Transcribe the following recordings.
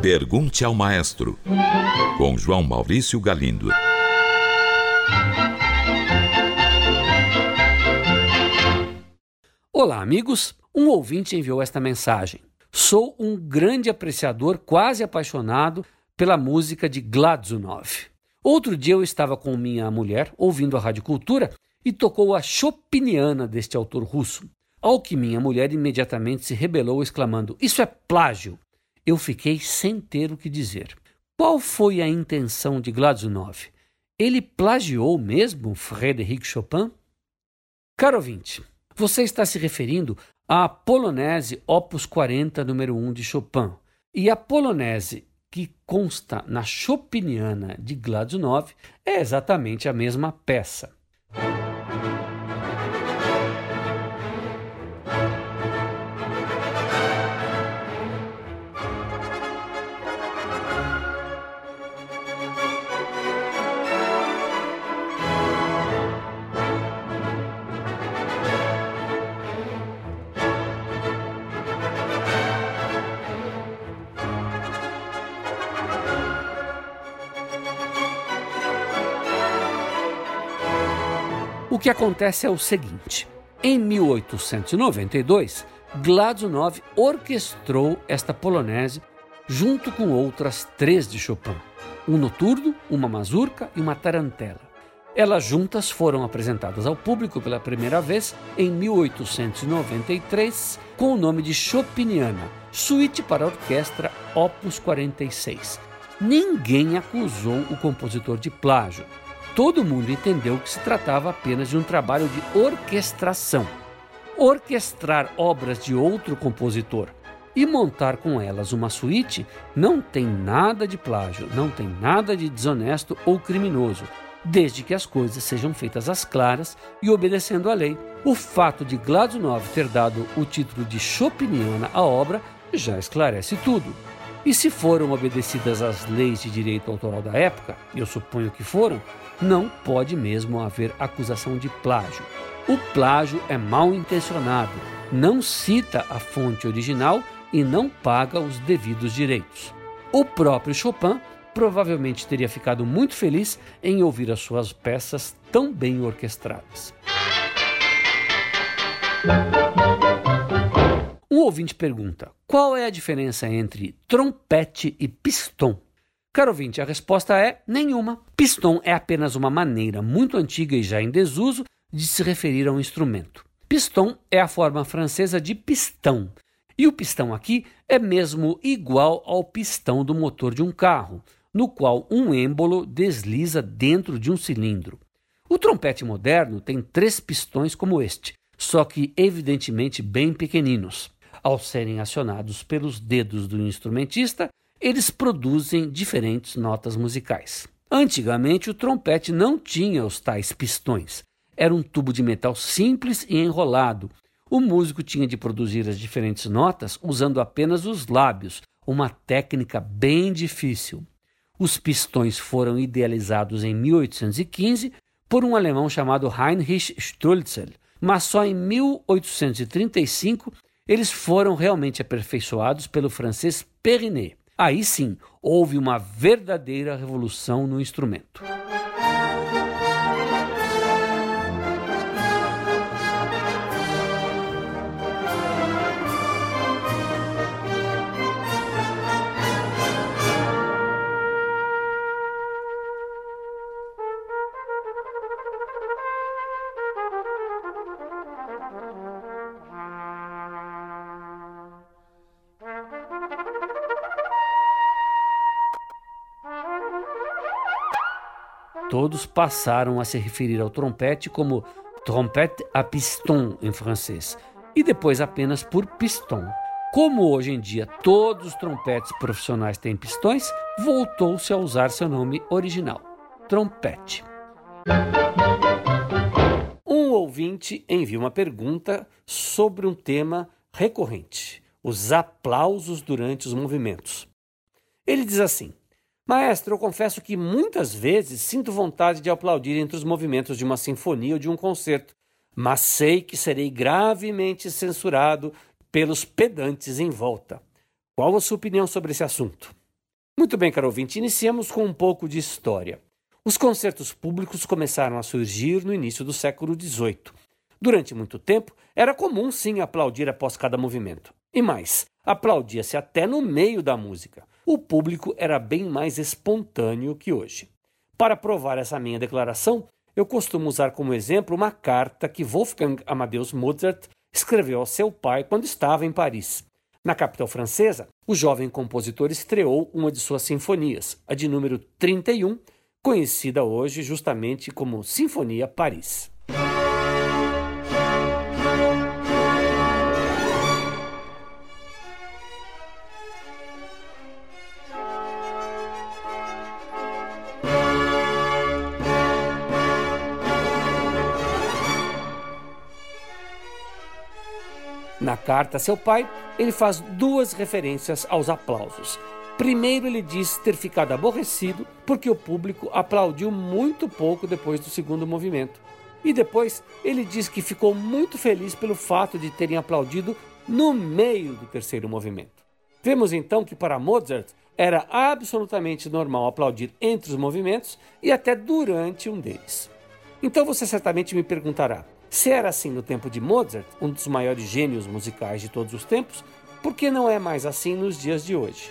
Pergunte ao Maestro, com João Maurício Galindo. Olá, amigos. Um ouvinte enviou esta mensagem. Sou um grande apreciador, quase apaixonado pela música de Gladzunov. Outro dia eu estava com minha mulher ouvindo a Rádio Cultura e tocou a Chopiniana deste autor russo. Ao que minha mulher imediatamente se rebelou, exclamando: Isso é plágio! Eu fiquei sem ter o que dizer. Qual foi a intenção de Gladzunov? Ele plagiou mesmo Frédéric Chopin? Caro ouvinte, você está se referindo à Polonese Opus 40, número 1 de Chopin. E a Polonese que consta na Chopiniana de Gladzunov é exatamente a mesma peça. O que acontece é o seguinte: em 1892, Gladzunov orquestrou esta polonese junto com outras três de Chopin: um noturno, uma mazurca e uma tarantela. Elas juntas foram apresentadas ao público pela primeira vez em 1893 com o nome de Chopiniana, Suíte para Orquestra Opus 46. Ninguém acusou o compositor de plágio todo mundo entendeu que se tratava apenas de um trabalho de orquestração. Orquestrar obras de outro compositor e montar com elas uma suíte não tem nada de plágio, não tem nada de desonesto ou criminoso, desde que as coisas sejam feitas às claras e obedecendo à lei. O fato de Gladunov ter dado o título de Chopiniana à obra já esclarece tudo. E se foram obedecidas as leis de direito autoral da época, eu suponho que foram, não pode mesmo haver acusação de plágio. O plágio é mal intencionado, não cita a fonte original e não paga os devidos direitos. O próprio Chopin provavelmente teria ficado muito feliz em ouvir as suas peças tão bem orquestradas. Um ouvinte pergunta: qual é a diferença entre trompete e pistão? Caro ouvinte, a resposta é nenhuma. Piston é apenas uma maneira muito antiga e já em desuso de se referir a um instrumento. Piston é a forma francesa de pistão. E o pistão aqui é mesmo igual ao pistão do motor de um carro, no qual um êmbolo desliza dentro de um cilindro. O trompete moderno tem três pistões como este, só que evidentemente bem pequeninos. Ao serem acionados pelos dedos do instrumentista, eles produzem diferentes notas musicais. Antigamente, o trompete não tinha os tais pistões. Era um tubo de metal simples e enrolado. O músico tinha de produzir as diferentes notas usando apenas os lábios, uma técnica bem difícil. Os pistões foram idealizados em 1815 por um alemão chamado Heinrich Stölzel, mas só em 1835 eles foram realmente aperfeiçoados pelo francês Perinet. Aí sim, houve uma verdadeira revolução no instrumento. Todos passaram a se referir ao trompete como trompete à piston em francês e depois apenas por piston. Como hoje em dia todos os trompetes profissionais têm pistões, voltou-se a usar seu nome original, trompete. Um ouvinte envia uma pergunta sobre um tema recorrente: os aplausos durante os movimentos. Ele diz assim: Maestro, eu confesso que muitas vezes sinto vontade de aplaudir entre os movimentos de uma sinfonia ou de um concerto, mas sei que serei gravemente censurado pelos pedantes em volta. Qual a sua opinião sobre esse assunto? Muito bem, caro ouvinte, iniciamos com um pouco de história. Os concertos públicos começaram a surgir no início do século XVIII. Durante muito tempo, era comum sim aplaudir após cada movimento. E mais, aplaudia-se até no meio da música. O público era bem mais espontâneo que hoje. Para provar essa minha declaração, eu costumo usar como exemplo uma carta que Wolfgang Amadeus Mozart escreveu ao seu pai quando estava em Paris. Na capital francesa, o jovem compositor estreou uma de suas sinfonias, a de número 31, conhecida hoje justamente como Sinfonia Paris. Na carta a seu pai, ele faz duas referências aos aplausos. Primeiro, ele diz ter ficado aborrecido porque o público aplaudiu muito pouco depois do segundo movimento. E depois, ele diz que ficou muito feliz pelo fato de terem aplaudido no meio do terceiro movimento. Vemos então que para Mozart era absolutamente normal aplaudir entre os movimentos e até durante um deles. Então você certamente me perguntará: se era assim no tempo de Mozart, um dos maiores gênios musicais de todos os tempos, por que não é mais assim nos dias de hoje?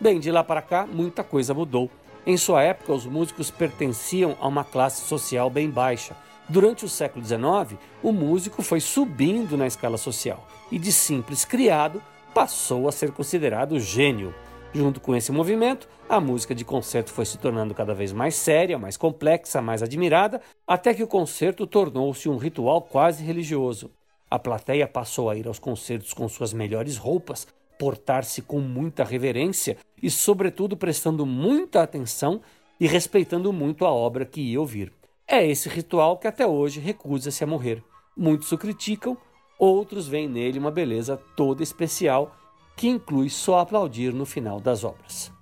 Bem, de lá para cá, muita coisa mudou. Em sua época, os músicos pertenciam a uma classe social bem baixa. Durante o século XIX, o músico foi subindo na escala social e, de simples criado, passou a ser considerado gênio. Junto com esse movimento, a música de concerto foi se tornando cada vez mais séria, mais complexa, mais admirada, até que o concerto tornou-se um ritual quase religioso. A plateia passou a ir aos concertos com suas melhores roupas, portar-se com muita reverência e, sobretudo, prestando muita atenção e respeitando muito a obra que ia ouvir. É esse ritual que até hoje recusa-se a morrer. Muitos o criticam, outros veem nele uma beleza toda especial que inclui só aplaudir no final das obras.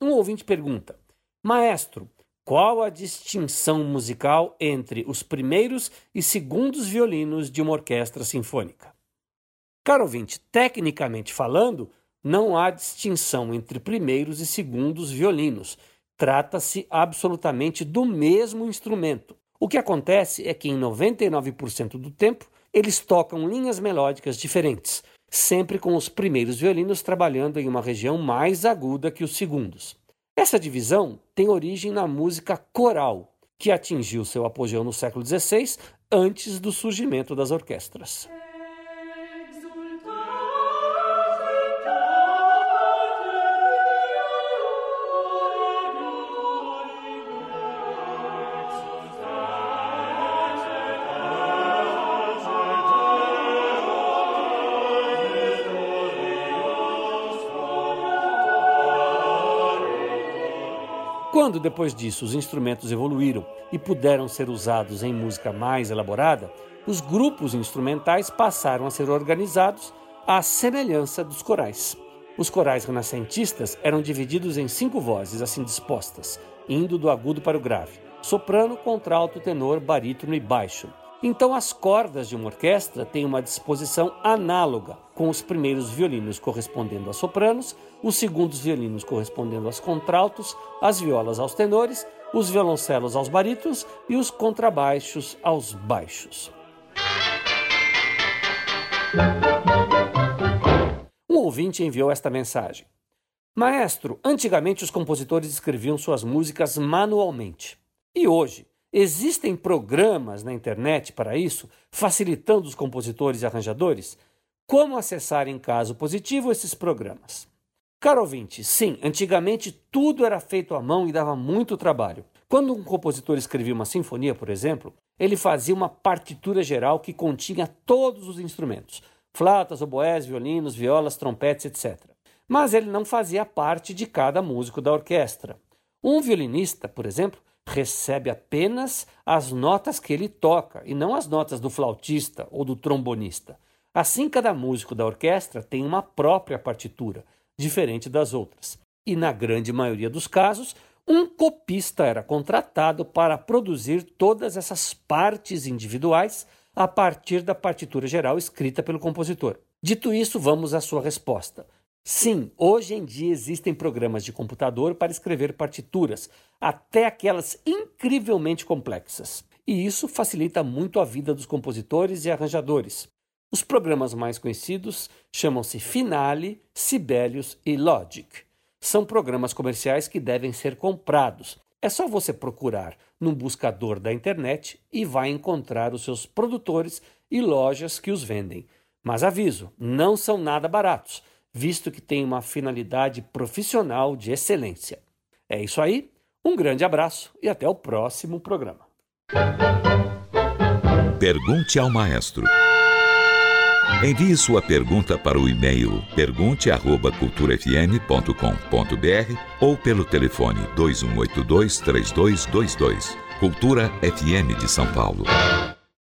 Um ouvinte pergunta: Maestro, qual a distinção musical entre os primeiros e segundos violinos de uma orquestra sinfônica? Caro ouvinte, tecnicamente falando, não há distinção entre primeiros e segundos violinos. Trata-se absolutamente do mesmo instrumento. O que acontece é que, em 99% do tempo, eles tocam linhas melódicas diferentes, sempre com os primeiros violinos trabalhando em uma região mais aguda que os segundos. Essa divisão tem origem na música coral, que atingiu seu apogeu no século XVI, antes do surgimento das orquestras. Quando, depois disso, os instrumentos evoluíram e puderam ser usados em música mais elaborada, os grupos instrumentais passaram a ser organizados à semelhança dos corais. Os corais renascentistas eram divididos em cinco vozes assim dispostas, indo do agudo para o grave: soprano, contralto, tenor, barítono e baixo. Então, as cordas de uma orquestra têm uma disposição análoga, com os primeiros violinos correspondendo a sopranos, os segundos violinos correspondendo aos contraltos, as violas aos tenores, os violoncelos aos barítonos e os contrabaixos aos baixos. Um ouvinte enviou esta mensagem: Maestro, antigamente os compositores escreviam suas músicas manualmente. E hoje, Existem programas na internet para isso, facilitando os compositores e arranjadores? Como acessar em caso positivo esses programas? Caro ouvinte, sim, antigamente tudo era feito à mão e dava muito trabalho. Quando um compositor escrevia uma sinfonia, por exemplo, ele fazia uma partitura geral que continha todos os instrumentos: flautas, oboés, violinos, violas, trompetes, etc. Mas ele não fazia parte de cada músico da orquestra. Um violinista, por exemplo, recebe apenas as notas que ele toca e não as notas do flautista ou do trombonista. Assim, cada músico da orquestra tem uma própria partitura, diferente das outras. E na grande maioria dos casos, um copista era contratado para produzir todas essas partes individuais a partir da partitura geral escrita pelo compositor. Dito isso, vamos à sua resposta. Sim, hoje em dia existem programas de computador para escrever partituras, até aquelas incrivelmente complexas. E isso facilita muito a vida dos compositores e arranjadores. Os programas mais conhecidos chamam-se Finale, Sibelius e Logic. São programas comerciais que devem ser comprados. É só você procurar no buscador da internet e vai encontrar os seus produtores e lojas que os vendem. Mas aviso, não são nada baratos visto que tem uma finalidade profissional de excelência. É isso aí, um grande abraço e até o próximo programa. Pergunte ao maestro. Envie sua pergunta para o e-mail pergunte@culturafm.com.br ou pelo telefone 2182 3222. Cultura FM de São Paulo.